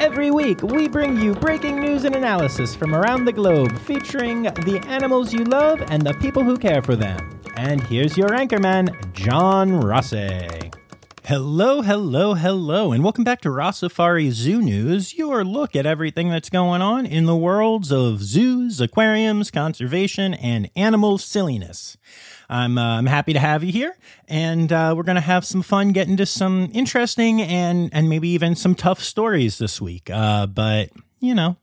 Every week, we bring you breaking news and analysis from around the globe featuring the animals you love and the people who care for them. And here's your anchorman, John Rossi. Hello, hello, hello, and welcome back to Rossafari Zoo News, your look at everything that's going on in the worlds of zoos, aquariums, conservation, and animal silliness. I'm, uh, I'm happy to have you here, and uh, we're going to have some fun getting to some interesting and, and maybe even some tough stories this week. Uh, but, you know,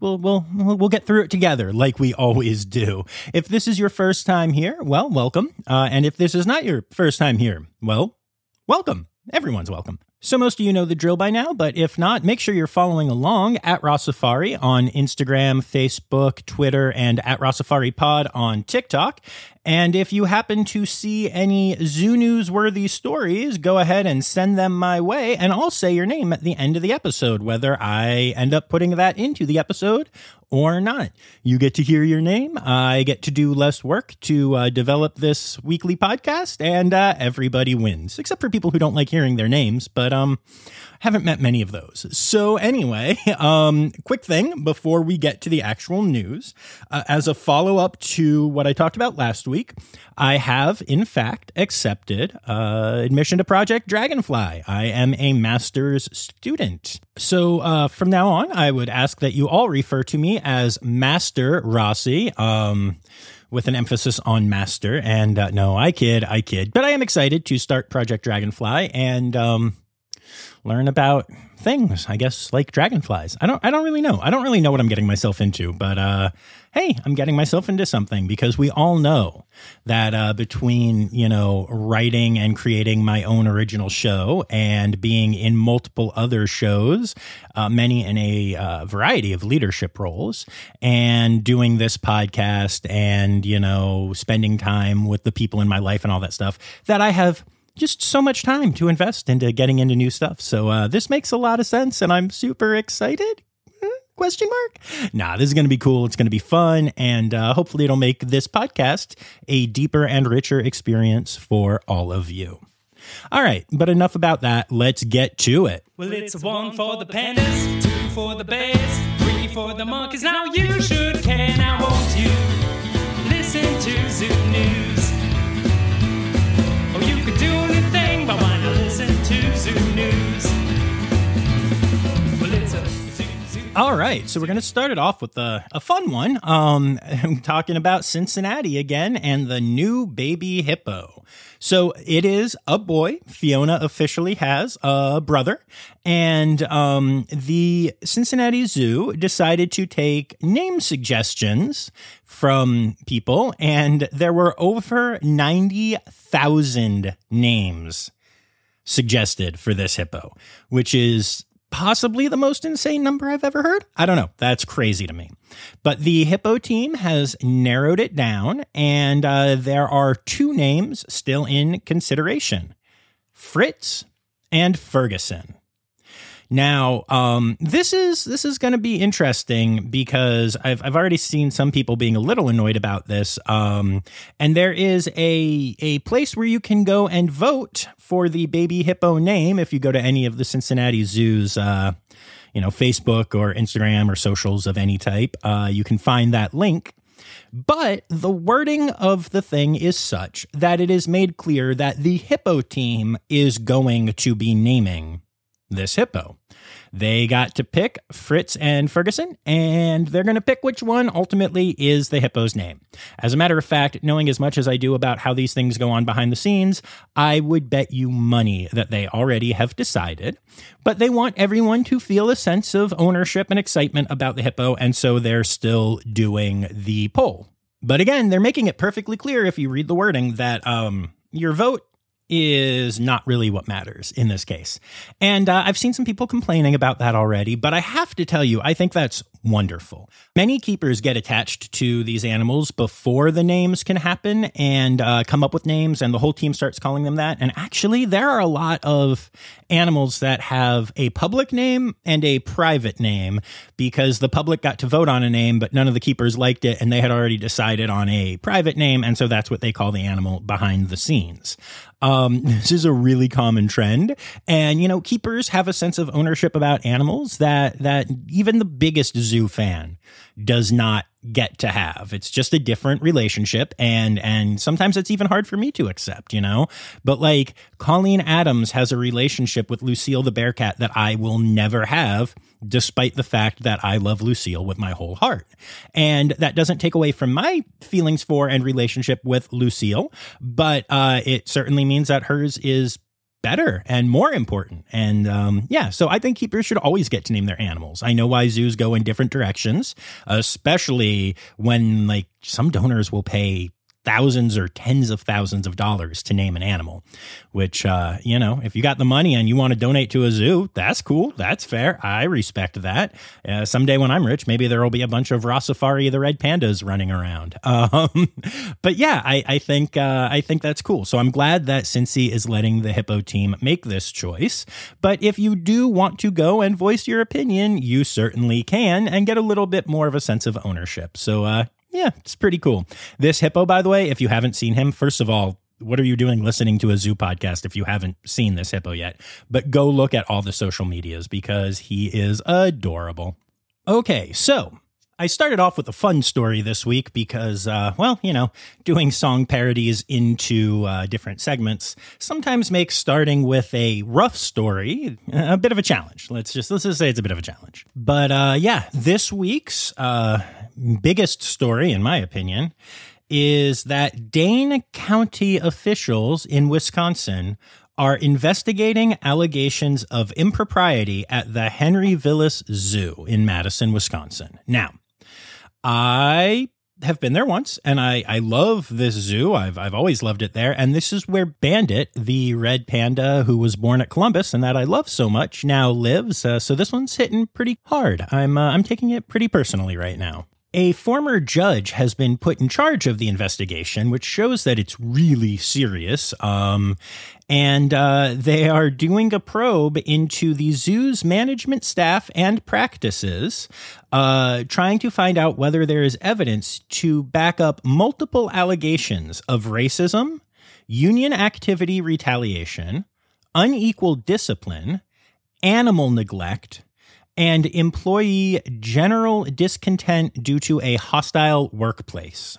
We'll, we'll we'll get through it together like we always do. If this is your first time here, well, welcome. Uh, and if this is not your first time here, well, welcome. Everyone's welcome. So most of you know the drill by now, but if not, make sure you're following along at Rossafari on Instagram, Facebook, Twitter, and at Rossafari Pod on TikTok. And if you happen to see any zoo news worthy stories, go ahead and send them my way, and I'll say your name at the end of the episode, whether I end up putting that into the episode or not. You get to hear your name. I get to do less work to uh, develop this weekly podcast, and uh, everybody wins, except for people who don't like hearing their names. But um, haven't met many of those. So anyway, um, quick thing before we get to the actual news, uh, as a follow up to what I talked about last week, I have in fact accepted uh, admission to Project Dragonfly. I am a master's student. So uh, from now on, I would ask that you all refer to me as Master Rossi. Um, with an emphasis on master. And uh, no, I kid, I kid. But I am excited to start Project Dragonfly. And um, learn about things, I guess, like dragonflies. I don't I don't really know. I don't really know what I'm getting myself into, but uh hey, I'm getting myself into something because we all know that uh between, you know, writing and creating my own original show and being in multiple other shows, uh, many in a uh, variety of leadership roles and doing this podcast and, you know, spending time with the people in my life and all that stuff that I have just so much time to invest into getting into new stuff. So uh, this makes a lot of sense, and I'm super excited. Question mark? Nah, this is going to be cool. It's going to be fun, and uh, hopefully, it'll make this podcast a deeper and richer experience for all of you. All right, but enough about that. Let's get to it. Well, it's one for the pandas, two for the bears, three for the monkeys. Now you should care. Now won't you All right, so we're going to start it off with a, a fun one. Um, I'm talking about Cincinnati again and the new baby hippo. So it is a boy. Fiona officially has a brother, and um, the Cincinnati Zoo decided to take name suggestions from people, and there were over ninety thousand names suggested for this hippo, which is possibly the most insane number I've ever heard. I don't know. That's crazy to me. But the hippo team has narrowed it down, and uh, there are two names still in consideration Fritz and Ferguson. Now, um, this is this is going to be interesting because I've I've already seen some people being a little annoyed about this. Um, and there is a a place where you can go and vote for the baby hippo name if you go to any of the Cincinnati zoos. Uh, you know, Facebook or Instagram or socials of any type. Uh, you can find that link. But the wording of the thing is such that it is made clear that the hippo team is going to be naming this hippo. They got to pick Fritz and Ferguson, and they're going to pick which one ultimately is the hippo's name. As a matter of fact, knowing as much as I do about how these things go on behind the scenes, I would bet you money that they already have decided. But they want everyone to feel a sense of ownership and excitement about the hippo, and so they're still doing the poll. But again, they're making it perfectly clear if you read the wording that um, your vote is not really what matters in this case. And uh, I've seen some people complaining about that already, but I have to tell you, I think that's wonderful. Many keepers get attached to these animals before the names can happen and uh, come up with names, and the whole team starts calling them that. And actually, there are a lot of animals that have a public name and a private name because the public got to vote on a name, but none of the keepers liked it, and they had already decided on a private name, and so that's what they call the animal behind the scenes. Um, this is a really common trend, and you know, keepers have a sense of ownership about animals that that even the biggest zoo fan does not get to have. It's just a different relationship and and sometimes it's even hard for me to accept, you know? But like Colleen Adams has a relationship with Lucille the Bearcat that I will never have despite the fact that I love Lucille with my whole heart. And that doesn't take away from my feelings for and relationship with Lucille, but uh, it certainly means that hers is better and more important. And um, yeah, so I think keepers should always get to name their animals. I know why zoos go in different directions, especially when like some donors will pay thousands or tens of thousands of dollars to name an animal, which, uh, you know, if you got the money and you want to donate to a zoo, that's cool. That's fair. I respect that. Uh, someday when I'm rich, maybe there will be a bunch of Rossafari the red pandas running around. Um, but yeah, I, I think, uh, I think that's cool. So I'm glad that Cincy is letting the Hippo team make this choice. But if you do want to go and voice your opinion, you certainly can and get a little bit more of a sense of ownership. So, uh, yeah, it's pretty cool. This hippo, by the way, if you haven't seen him, first of all, what are you doing listening to a zoo podcast if you haven't seen this hippo yet? But go look at all the social medias because he is adorable. Okay, so I started off with a fun story this week because, uh, well, you know, doing song parodies into uh, different segments sometimes makes starting with a rough story a bit of a challenge. Let's just let's just say it's a bit of a challenge. But uh, yeah, this week's uh, biggest story, in my opinion, is that Dane County officials in Wisconsin are investigating allegations of impropriety at the Henry Vilas Zoo in Madison, Wisconsin. Now, I have been there once and I, I love this zoo. I've, I've always loved it there. And this is where Bandit, the red panda who was born at Columbus and that I love so much, now lives. Uh, so this one's hitting pretty hard. I'm, uh, I'm taking it pretty personally right now. A former judge has been put in charge of the investigation, which shows that it's really serious. Um, and uh, they are doing a probe into the zoo's management staff and practices, uh, trying to find out whether there is evidence to back up multiple allegations of racism, union activity retaliation, unequal discipline, animal neglect, and employee general discontent due to a hostile workplace.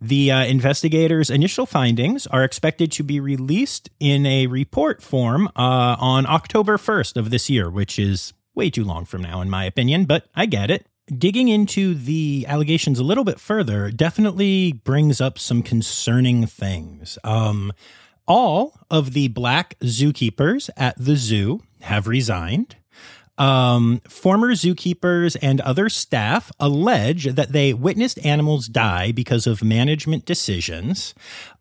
The uh, investigators' initial findings are expected to be released in a report form uh, on October 1st of this year, which is way too long from now, in my opinion, but I get it. Digging into the allegations a little bit further definitely brings up some concerning things. Um, all of the black zookeepers at the zoo have resigned. Um, former zookeepers and other staff allege that they witnessed animals die because of management decisions.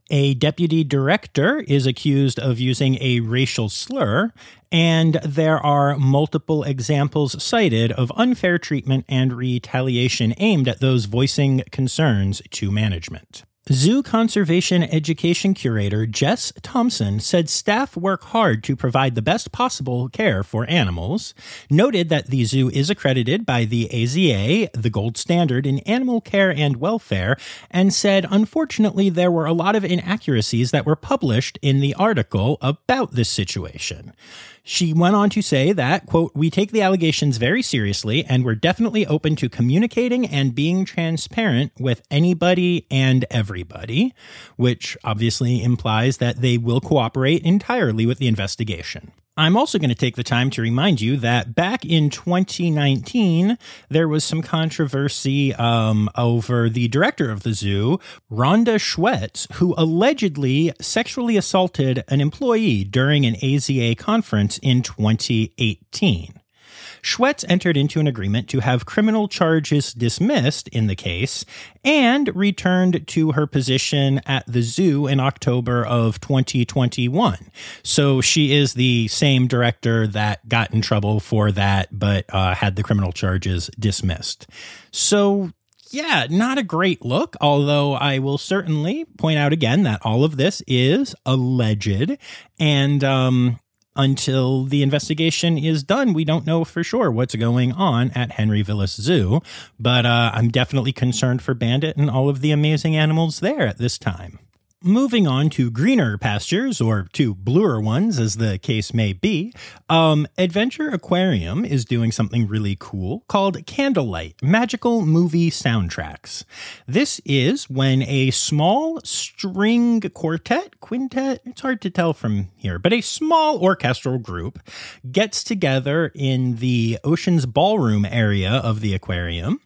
A deputy director is accused of using a racial slur, and there are multiple examples cited of unfair treatment and retaliation aimed at those voicing concerns to management. Zoo Conservation Education Curator Jess Thompson said staff work hard to provide the best possible care for animals, noted that the zoo is accredited by the AZA, the gold standard in animal care and welfare, and said unfortunately there were a lot of inaccuracies that were published in the article about this situation. She went on to say that, quote, we take the allegations very seriously and we're definitely open to communicating and being transparent with anybody and everybody, which obviously implies that they will cooperate entirely with the investigation. I'm also going to take the time to remind you that back in 2019, there was some controversy um, over the director of the zoo, Ronda Schwetz, who allegedly sexually assaulted an employee during an AZA conference in 2018. Schwetz entered into an agreement to have criminal charges dismissed in the case and returned to her position at the zoo in October of 2021. So she is the same director that got in trouble for that, but uh, had the criminal charges dismissed. So yeah, not a great look, although I will certainly point out again that all of this is alleged. And um, until the investigation is done, we don't know for sure what's going on at Henry Vilas Zoo. But uh, I'm definitely concerned for Bandit and all of the amazing animals there at this time. Moving on to greener pastures, or to bluer ones, as the case may be, um, Adventure Aquarium is doing something really cool called Candlelight Magical Movie Soundtracks. This is when a small string quartet, quintet, it's hard to tell from here, but a small orchestral group gets together in the Ocean's Ballroom area of the aquarium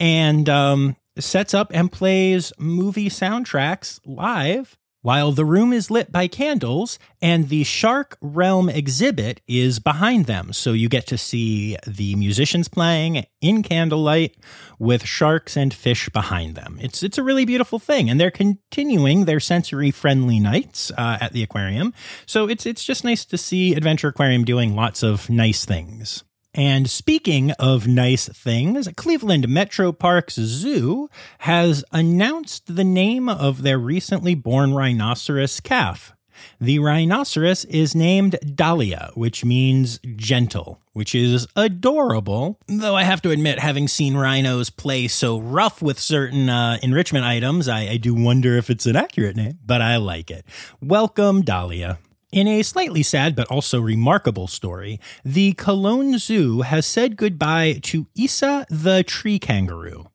and um, sets up and plays movie soundtracks live while the room is lit by candles and the Shark Realm exhibit is behind them. So you get to see the musicians playing in candlelight with sharks and fish behind them. It's it's a really beautiful thing, and they're continuing their sensory friendly nights uh, at the aquarium. So it's it's just nice to see Adventure Aquarium doing lots of nice things. And speaking of nice things, Cleveland Metro Parks Zoo has announced the name of their recently born rhinoceros calf. The rhinoceros is named Dahlia, which means gentle, which is adorable. Though I have to admit, having seen rhinos play so rough with certain uh, enrichment items, I, I do wonder if it's an accurate name, but I like it. Welcome, Dahlia. In a slightly sad but also remarkable story, the Cologne Zoo has said goodbye to Isa the tree kangaroo.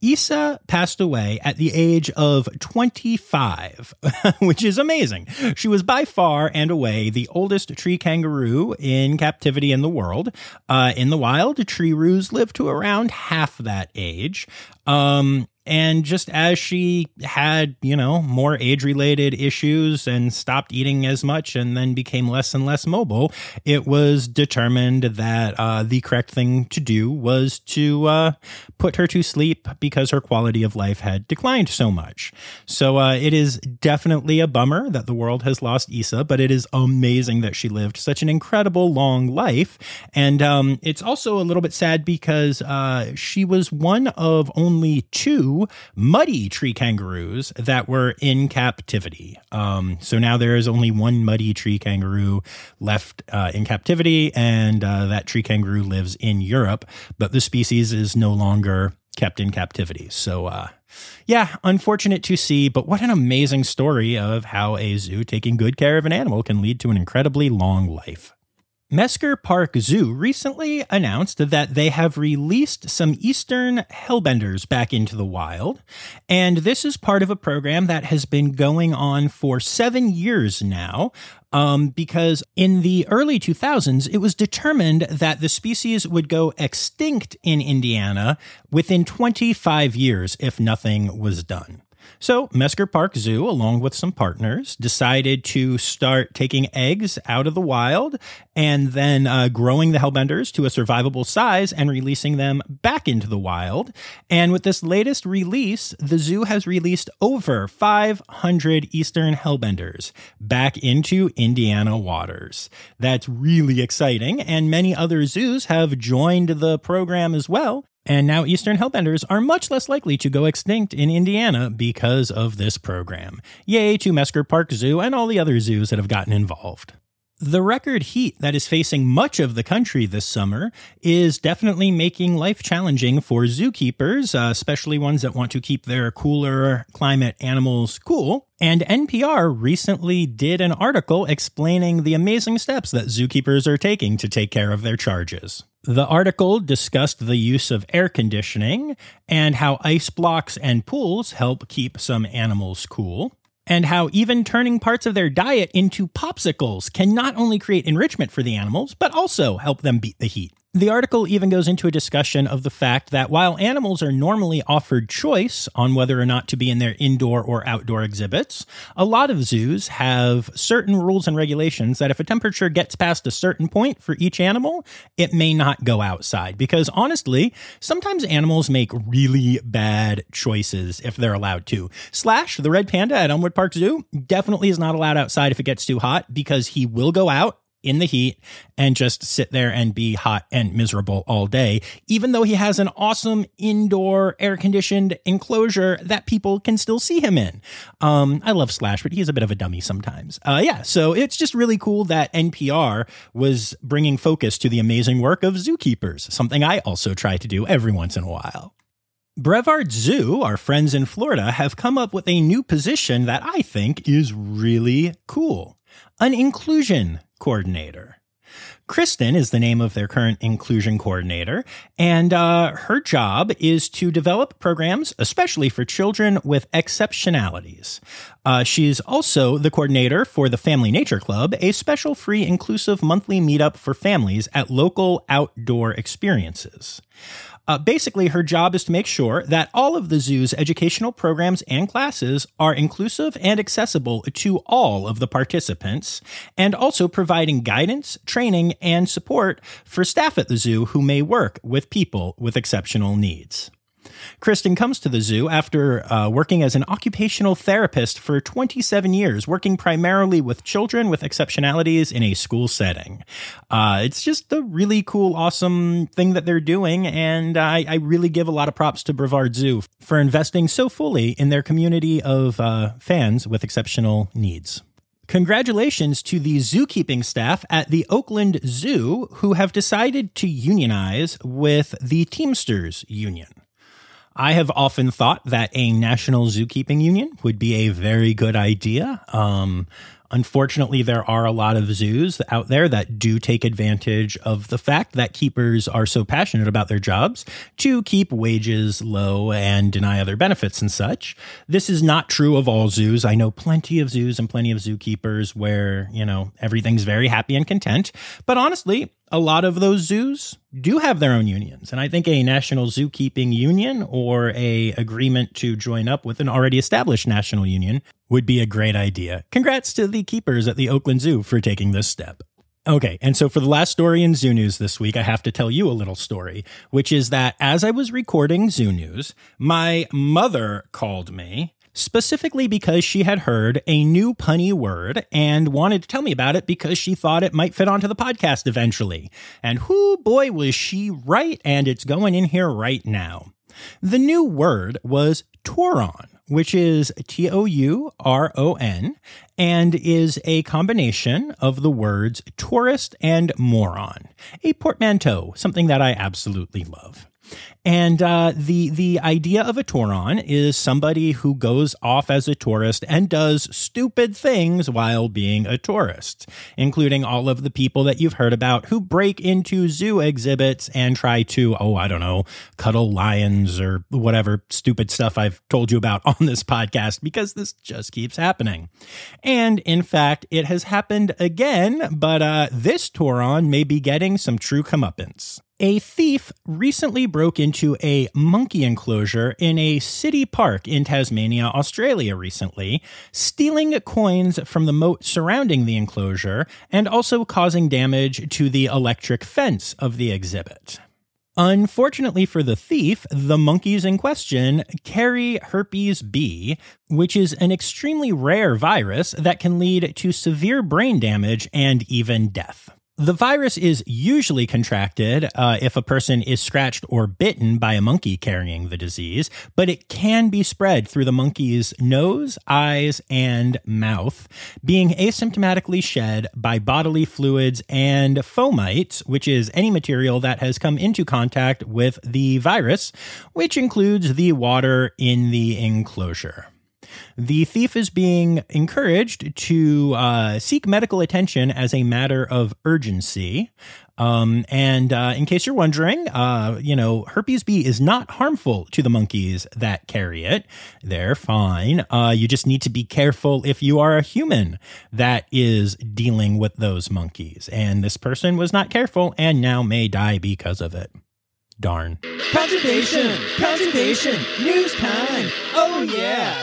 Isa passed away at the age of 25, which is amazing. She was by far and away the oldest tree kangaroo in captivity in the world. Uh, in the wild, tree roos live to around half that age. Um, and just as she had, you know, more age related issues and stopped eating as much and then became less and less mobile, it was determined that uh, the correct thing to do was to uh, put her to sleep because her quality of life had declined so much. So uh, it is definitely a bummer that the world has lost Isa, but it is amazing that she lived such an incredible long life. And um, it's also a little bit sad because uh, she was one of only muddy tree kangaroos that were in captivity. Um, so now there is only one muddy tree kangaroo left uh, in captivity, and uh, that tree kangaroo lives in Europe, but the species is no longer kept in captivity. So, uh, yeah, unfortunate to see, but what an amazing story of how a zoo taking good care of an animal can lead to an incredibly long life. Mesker Park Zoo recently announced that they have released some eastern hellbenders back into the wild. And this is part of a program that has been going on for seven years now. Um, because in the early 2000s, it was determined that the species would go extinct in Indiana within 25 years if nothing was done. So, Mesker Park Zoo, along with some partners, decided to start taking eggs out of the wild and then uh, growing the hellbenders to a survivable size and releasing them back into the wild. And with this latest release, the zoo has released over 500 eastern hellbenders back into Indiana waters. That's really exciting. And many other zoos have joined the program as well. And now Eastern Hellbenders are much less likely to go extinct in Indiana because of this program. Yay to Mesker Park Zoo and all the other zoos that have gotten involved. The record heat that is facing much of the country this summer is definitely making life challenging for zookeepers, uh, especially ones that want to keep their cooler climate animals cool. And NPR recently did an article explaining the amazing steps that zookeepers are taking to take care of their charges. The article discussed the use of air conditioning and how ice blocks and pools help keep some animals cool and how even turning parts of their diet into popsicles can not only create enrichment for the animals, but also help them beat the heat. The article even goes into a discussion of the fact that while animals are normally offered choice on whether or not to be in their indoor or outdoor exhibits, a lot of zoos have certain rules and regulations that if a temperature gets past a certain point for each animal, it may not go outside. Because honestly, sometimes animals make really bad choices if they're allowed to. Slash, the red panda at Elmwood Park Zoo, definitely is not allowed outside if it gets too hot because he will go out in the heat and just sit there and be hot and miserable all day, even though he has an awesome indoor air conditioned enclosure that people can still see him in. Um, I love Slash, but he's a bit of a dummy sometimes. Uh, yeah, so it's just really cool that NPR was bringing focus to the amazing work of zookeepers, something I also try to do every once in a while. Brevard Zoo, our friends in Florida, have come up with a new position that I think is really cool an inclusion coordinator. Kristen is the name of their current inclusion coordinator, and uh, her job is to develop programs, especially for children with exceptionalities. Uh, she's also the coordinator for the Family Nature Club, a special free inclusive monthly meetup for families at local outdoor experiences. Uh, basically, her job is to make sure that all of the zoo's educational programs and classes are inclusive and accessible to all of the participants, and also providing guidance, training, and support for staff at the zoo who may work with people with exceptional needs. Kristen comes to the zoo after uh, working as an occupational therapist for 27 years, working primarily with children with exceptionalities in a school setting. Uh, it's just a really cool, awesome thing that they're doing, and I, I, really give a lot of props to Brevard Zoo for investing so fully in their community of uh, fans with exceptional needs. Congratulations to the zookeeping staff at the Oakland Zoo who have decided to unionize with the Teamsters Union. I have often thought that a national zookeeping union would be a very good idea. Um, Unfortunately, there are a lot of zoos out there that do take advantage of the fact that keepers are so passionate about their jobs to keep wages low and deny other benefits and such. This is not true of all zoos. I know plenty of zoos and plenty of zookeepers where, you know, everything's very happy and content. But honestly, a lot of those zoos do have their own unions. And i think a national zookeeping union or a agreement to join up with an already established national union would be a great idea. Congrats to the keepers at the oakland zoo for taking this step. Okay, and so for the last story in Zoo News this week, I have to tell you a little story, which is that as I was recording Zoo News, my mother called me specifically because she had heard a new punny word and wanted to tell me about it because she thought it might fit onto the podcast eventually. And whoo boy was she right, and it's going in here right now. The new word was Touron which is T O U R O N, and is a combination of the words tourist and moron, a portmanteau, something that I absolutely love. And uh, the the idea of a Touron is somebody who goes off as a tourist and does stupid things while being a tourist, including all of the people that you've heard about who break into zoo exhibits and try to, oh, I don't know, cuddle lions or whatever stupid stuff I've told you about on this podcast because this just keeps happening. And in fact, it has happened again, but uh, this Touron may be getting some true comeuppance. A thief recently broke into a monkey enclosure in a city park in Tasmania, Australia, recently, stealing coins from the moat surrounding the enclosure and also causing damage to the electric fence of the exhibit. Unfortunately for the thief, the monkeys in question carry herpes B, which is an extremely rare virus that can lead to severe brain damage and even death. The virus is usually contracted uh, if a person is scratched or bitten by a monkey carrying the disease, but it can be spread through the monkey's nose, eyes, and mouth, being asymptomatically shed by bodily fluids and fomites, which is any material that has come into contact with the virus, which includes the water in the enclosure. The thief is being encouraged to uh, seek medical attention as a matter of urgency. Um, and uh, in case you're wondering, uh, you know, herpes B is not harmful to the monkeys that carry it. They're fine. Uh, you just need to be careful if you are a human that is dealing with those monkeys. And this person was not careful and now may die because of it. Darn. Conservation! Conservation! News time! Oh yeah!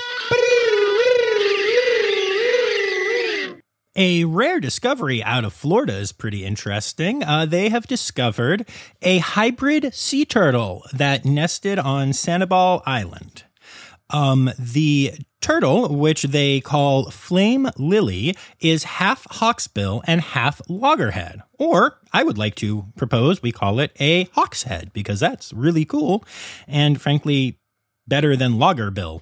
A rare discovery out of Florida is pretty interesting. Uh, they have discovered a hybrid sea turtle that nested on Sanibel Island. Um, the turtle, which they call flame lily, is half hawksbill and half loggerhead. Or I would like to propose we call it a hawkshead because that's really cool and frankly better than loggerbill,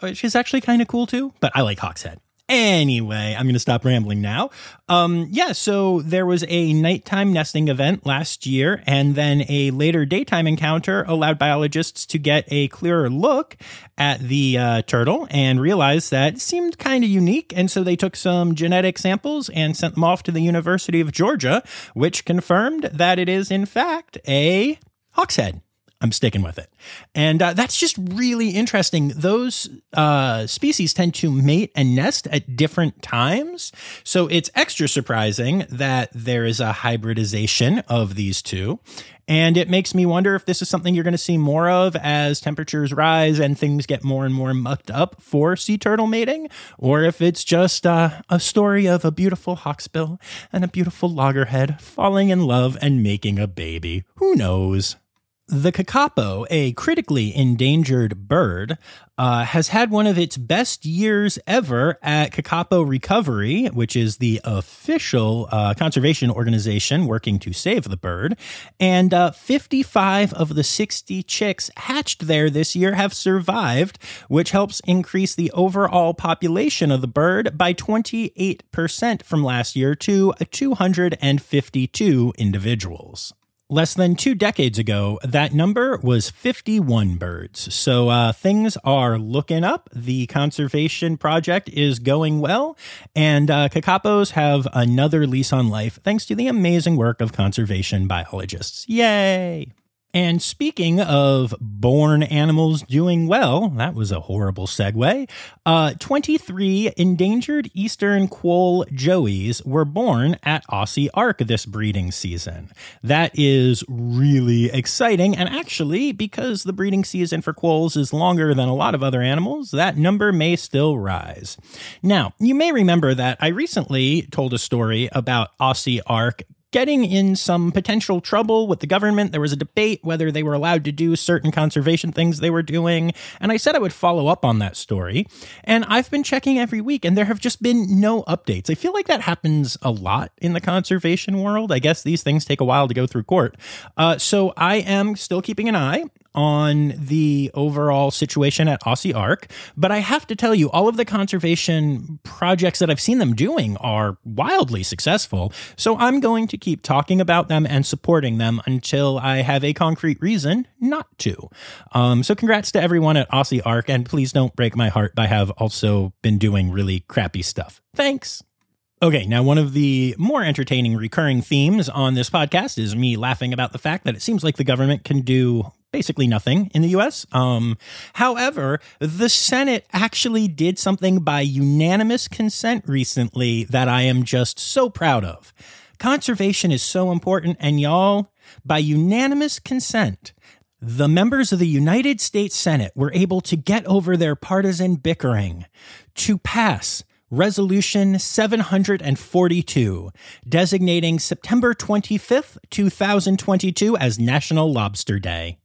which is actually kind of cool too, but I like hawkshead. Anyway, I'm going to stop rambling now. Um, yeah, so there was a nighttime nesting event last year, and then a later daytime encounter allowed biologists to get a clearer look at the uh, turtle and realized that it seemed kind of unique. And so they took some genetic samples and sent them off to the University of Georgia, which confirmed that it is, in fact, a hawkshead. I'm sticking with it. And uh, that's just really interesting. Those uh, species tend to mate and nest at different times. So it's extra surprising that there is a hybridization of these two. And it makes me wonder if this is something you're going to see more of as temperatures rise and things get more and more mucked up for sea turtle mating, or if it's just uh, a story of a beautiful hawksbill and a beautiful loggerhead falling in love and making a baby. Who knows? The kakapo, a critically endangered bird, uh, has had one of its best years ever at Kakapo Recovery, which is the official uh, conservation organization working to save the bird. And uh, 55 of the 60 chicks hatched there this year have survived, which helps increase the overall population of the bird by 28% from last year to 252 individuals. Less than two decades ago, that number was 51 birds. So uh, things are looking up. The conservation project is going well, and uh, Kakapos have another lease on life thanks to the amazing work of conservation biologists. Yay! And speaking of born animals doing well, that was a horrible segue. Uh, 23 endangered eastern quoll joeys were born at Aussie Ark this breeding season. That is really exciting. And actually, because the breeding season for quolls is longer than a lot of other animals, that number may still rise. Now, you may remember that I recently told a story about Aussie Ark getting in some potential trouble with the government. There was a debate whether they were allowed to do certain conservation things they were doing. And I said I would follow up on that story. And I've been checking every week, and there have just been no updates. I feel like that happens a lot in the conservation world. I guess these things take a while to go through court. Uh, so I am still keeping an eye on the overall situation at Aussie Ark, but I have to tell you, all of the conservation projects that I've seen them doing are wildly successful. So I'm going to keep talking about them and supporting them until I have a concrete reason not to. Um, so congrats to everyone at Aussie Ark, and please don't break my heart by have also been doing really crappy stuff. Thanks. Okay, now one of the more entertaining recurring themes on this podcast is me laughing about the fact that it seems like the government can do basically nothing in the US. Um, however, the Senate actually did something by unanimous consent recently that I am just so proud of. Conservation is so important, and y'all, by unanimous consent, the members of the United States Senate were able to get over their partisan bickering to pass Resolution 742, designating September 25th, 2022 as National Lobster Day.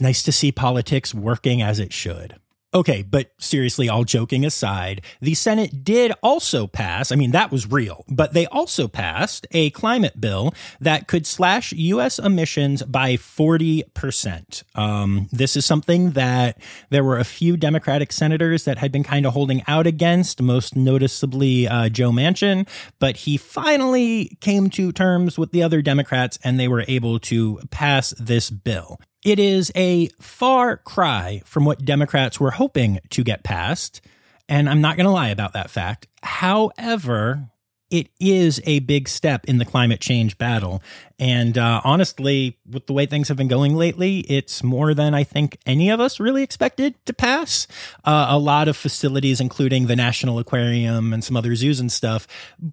It's nice to see politics working as it should. Okay, but seriously, all joking aside, the Senate did also pass, I mean, that was real, but they also passed a climate bill that could slash U.S. emissions by 40%. Um, this is something that there were a few Democratic senators that had been kind of holding out against, most noticeably uh, Joe Manchin, but he finally came to terms with the other Democrats and they were able to pass this bill. It is a far cry from what Democrats were hoping to get passed. And I'm not going to lie about that fact. However, it is a big step in the climate change battle. And uh, honestly, with the way things have been going lately, it's more than I think any of us really expected to pass. Uh, a lot of facilities, including the National Aquarium and some other zoos and stuff,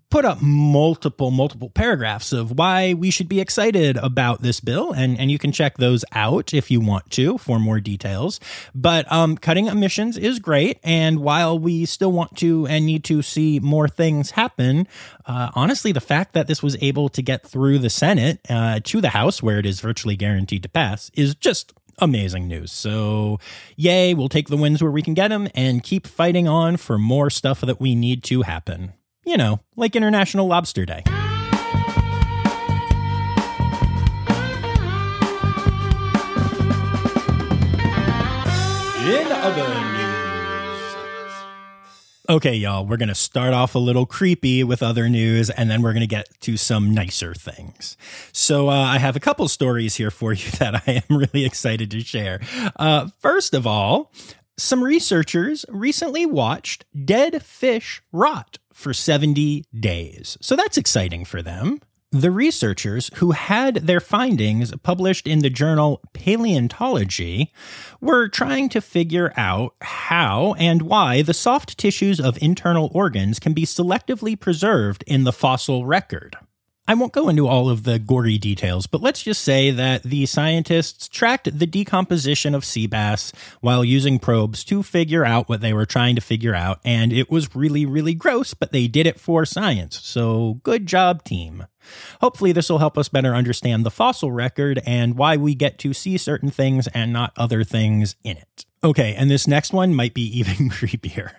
put up multiple, multiple paragraphs of why we should be excited about this bill. And, and you can check those out if you want to for more details. But um, cutting emissions is great. And while we still want to and need to see more things happen, uh, honestly, the fact that this was able to get through the Senate uh, to the House, where it is virtually guaranteed to pass, is just amazing news. So, yay, we'll take the wins where we can get them and keep fighting on for more stuff that we need to happen. You know, like International Lobster Day. In other Okay, y'all, we're going to start off a little creepy with other news, and then we're going to get to some nicer things. So, uh, I have a couple stories here for you that I am really excited to share. Uh, first of all, some researchers recently watched dead fish rot for 70 days. So, that's exciting for them. The researchers who had their findings published in the journal Paleontology were trying to figure out how and why the soft tissues of internal organs can be selectively preserved in the fossil record. I won't go into all of the gory details, but let's just say that the scientists tracked the decomposition of sea bass while using probes to figure out what they were trying to figure out, and it was really, really gross, but they did it for science. So good job, team. Hopefully, this will help us better understand the fossil record and why we get to see certain things and not other things in it. Okay, and this next one might be even creepier.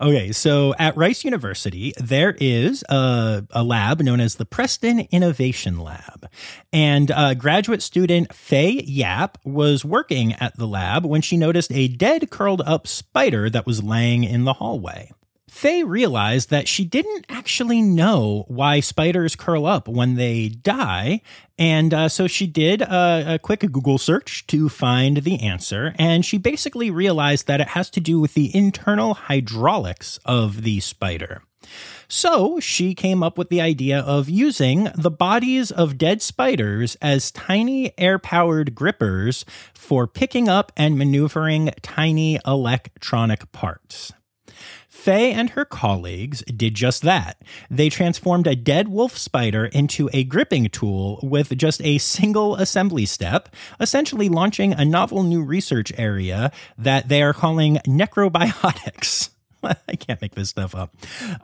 Okay, so at Rice University, there is a, a lab known as the Preston Innovation Lab. And uh, graduate student Faye Yap was working at the lab when she noticed a dead curled up spider that was laying in the hallway. Faye realized that she didn't actually know why spiders curl up when they die. And uh, so she did a, a, quick Google search to find the answer. And she basically realized that it has to do with the internal hydraulics of the spider. So she came up with the idea of using the bodies of dead spiders as tiny air powered grippers for picking up and maneuvering tiny electronic parts. Faye and her colleagues did just that. They transformed a dead wolf spider into a gripping tool with just a single assembly step, essentially launching a novel new research area that they are calling necrobotics. I can't make this stuff up.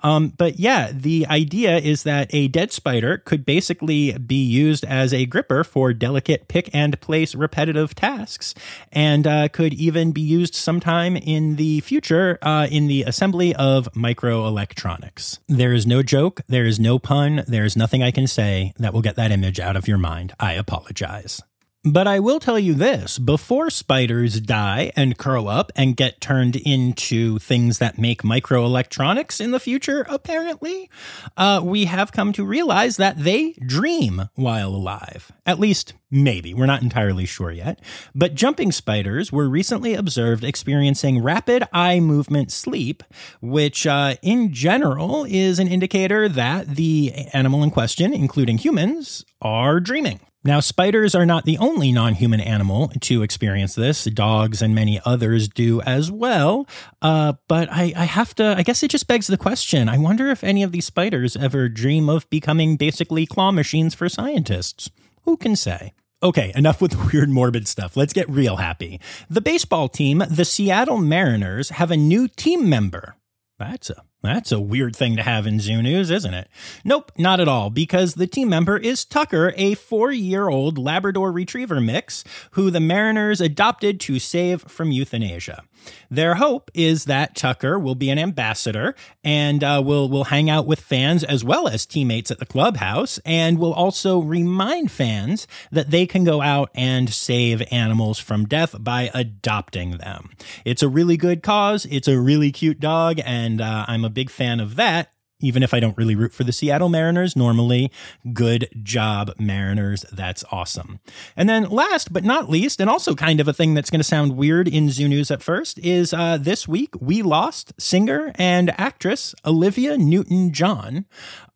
Um, but yeah, the idea is that a dead spider could basically be used as a gripper for delicate pick and place repetitive tasks, and uh, could even be used sometime in the future uh, in the assembly of microelectronics. There is no joke, there is no pun, there is nothing I can say that will get that image out of your mind. I apologize. But I will tell you this before spiders die and curl up and get turned into things that make microelectronics in the future, apparently, uh, we have come to realize that they dream while alive. At least, maybe. We're not entirely sure yet. But jumping spiders were recently observed experiencing rapid eye movement sleep, which uh, in general is an indicator that the animal in question, including humans, are dreaming. Now, spiders are not the only non human animal to experience this. Dogs and many others do as well. Uh, but I, I have to, I guess it just begs the question I wonder if any of these spiders ever dream of becoming basically claw machines for scientists. Who can say? Okay, enough with the weird, morbid stuff. Let's get real happy. The baseball team, the Seattle Mariners, have a new team member. That's a that's a weird thing to have in zoo news, isn't it? Nope, not at all, because the team member is Tucker, a four year old Labrador Retriever mix who the Mariners adopted to save from euthanasia. Their hope is that Tucker will be an ambassador and uh, will will hang out with fans as well as teammates at the clubhouse, and will also remind fans that they can go out and save animals from death by adopting them. It's a really good cause. It's a really cute dog, and uh, I'm a big fan of that even if I don't really root for the Seattle Mariners normally. Good job, Mariners. That's awesome. And then last but not least, and also kind of a thing that's going to sound weird in Zoo News at first, is uh, this week we lost singer and actress Olivia Newton John,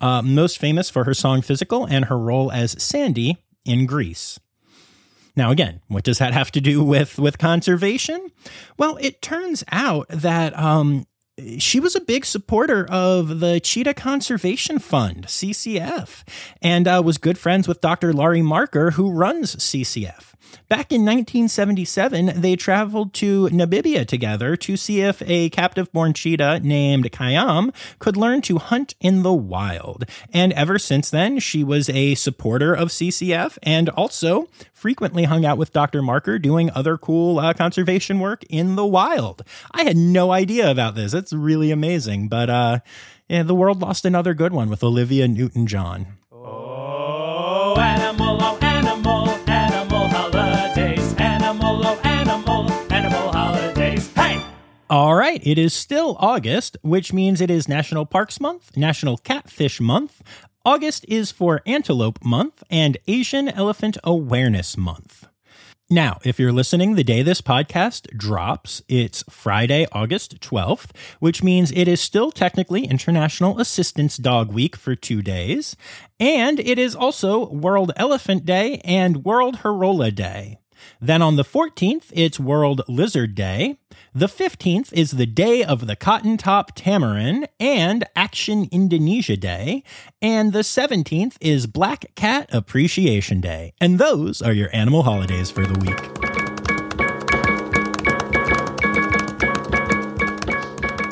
uh, most famous for her song Physical and her role as Sandy in Grease. Now, again, what does that have to do with with conservation? Well, it turns out that um, she was a big supporter of the Cheetah Conservation Fund, CCF, and uh, was good friends with Dr. Laurie Marker, who runs CCF. Back in 1977, they traveled to Namibia together to see if a captive born cheetah named Khayyam could learn to hunt in the wild. And ever since then, she was a supporter of CCF and also frequently hung out with Dr. Marker doing other cool uh, conservation work in the wild. I had no idea about this. It's really amazing. But uh, yeah, the world lost another good one with Olivia Newton John. All right, it is still August, which means it is National Parks Month, National Catfish Month. August is for Antelope Month and Asian Elephant Awareness Month. Now, if you're listening the day this podcast drops, it's Friday, August 12th, which means it is still technically International Assistance Dog Week for two days. And it is also World Elephant Day and World Horola Day. Then on the 14th, it's World Lizard Day. The 15th is the Day of the Cotton Top Tamarin and Action Indonesia Day. And the 17th is Black Cat Appreciation Day. And those are your animal holidays for the week.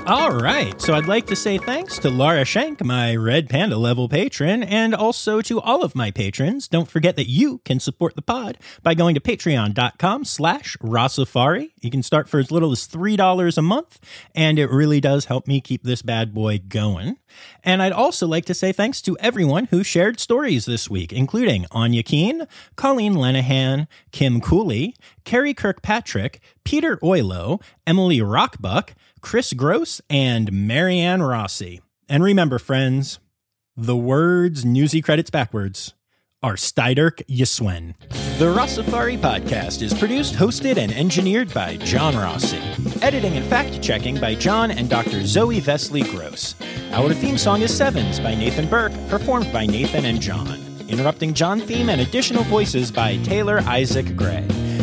All right, so I'd like to say thanks to Laura Schenk, my Red Panda level patron, and also to all of my patrons. Don't forget that you can support the pod by going to patreon.com slash Rossafari. You can start for as little as $3 a month, and it really does help me keep this bad boy going. And I'd also like to say thanks to everyone who shared stories this week, including Anya Keene, Colleen Lenahan, Kim Cooley, Carrie Kirkpatrick, Peter Oilo, Emily Rockbuck, Chris Gross, and Marianne Rossi. And remember, friends, the words Newsy credits backwards are Steiderk Yiswen. The Rossafari podcast is produced, hosted, and engineered by John Rossi. Editing and fact checking by John and Dr. Zoe Vesley Gross. Our theme song is Sevens by Nathan Burke, performed by Nathan and John. Interrupting John theme and additional voices by Taylor Isaac Gray.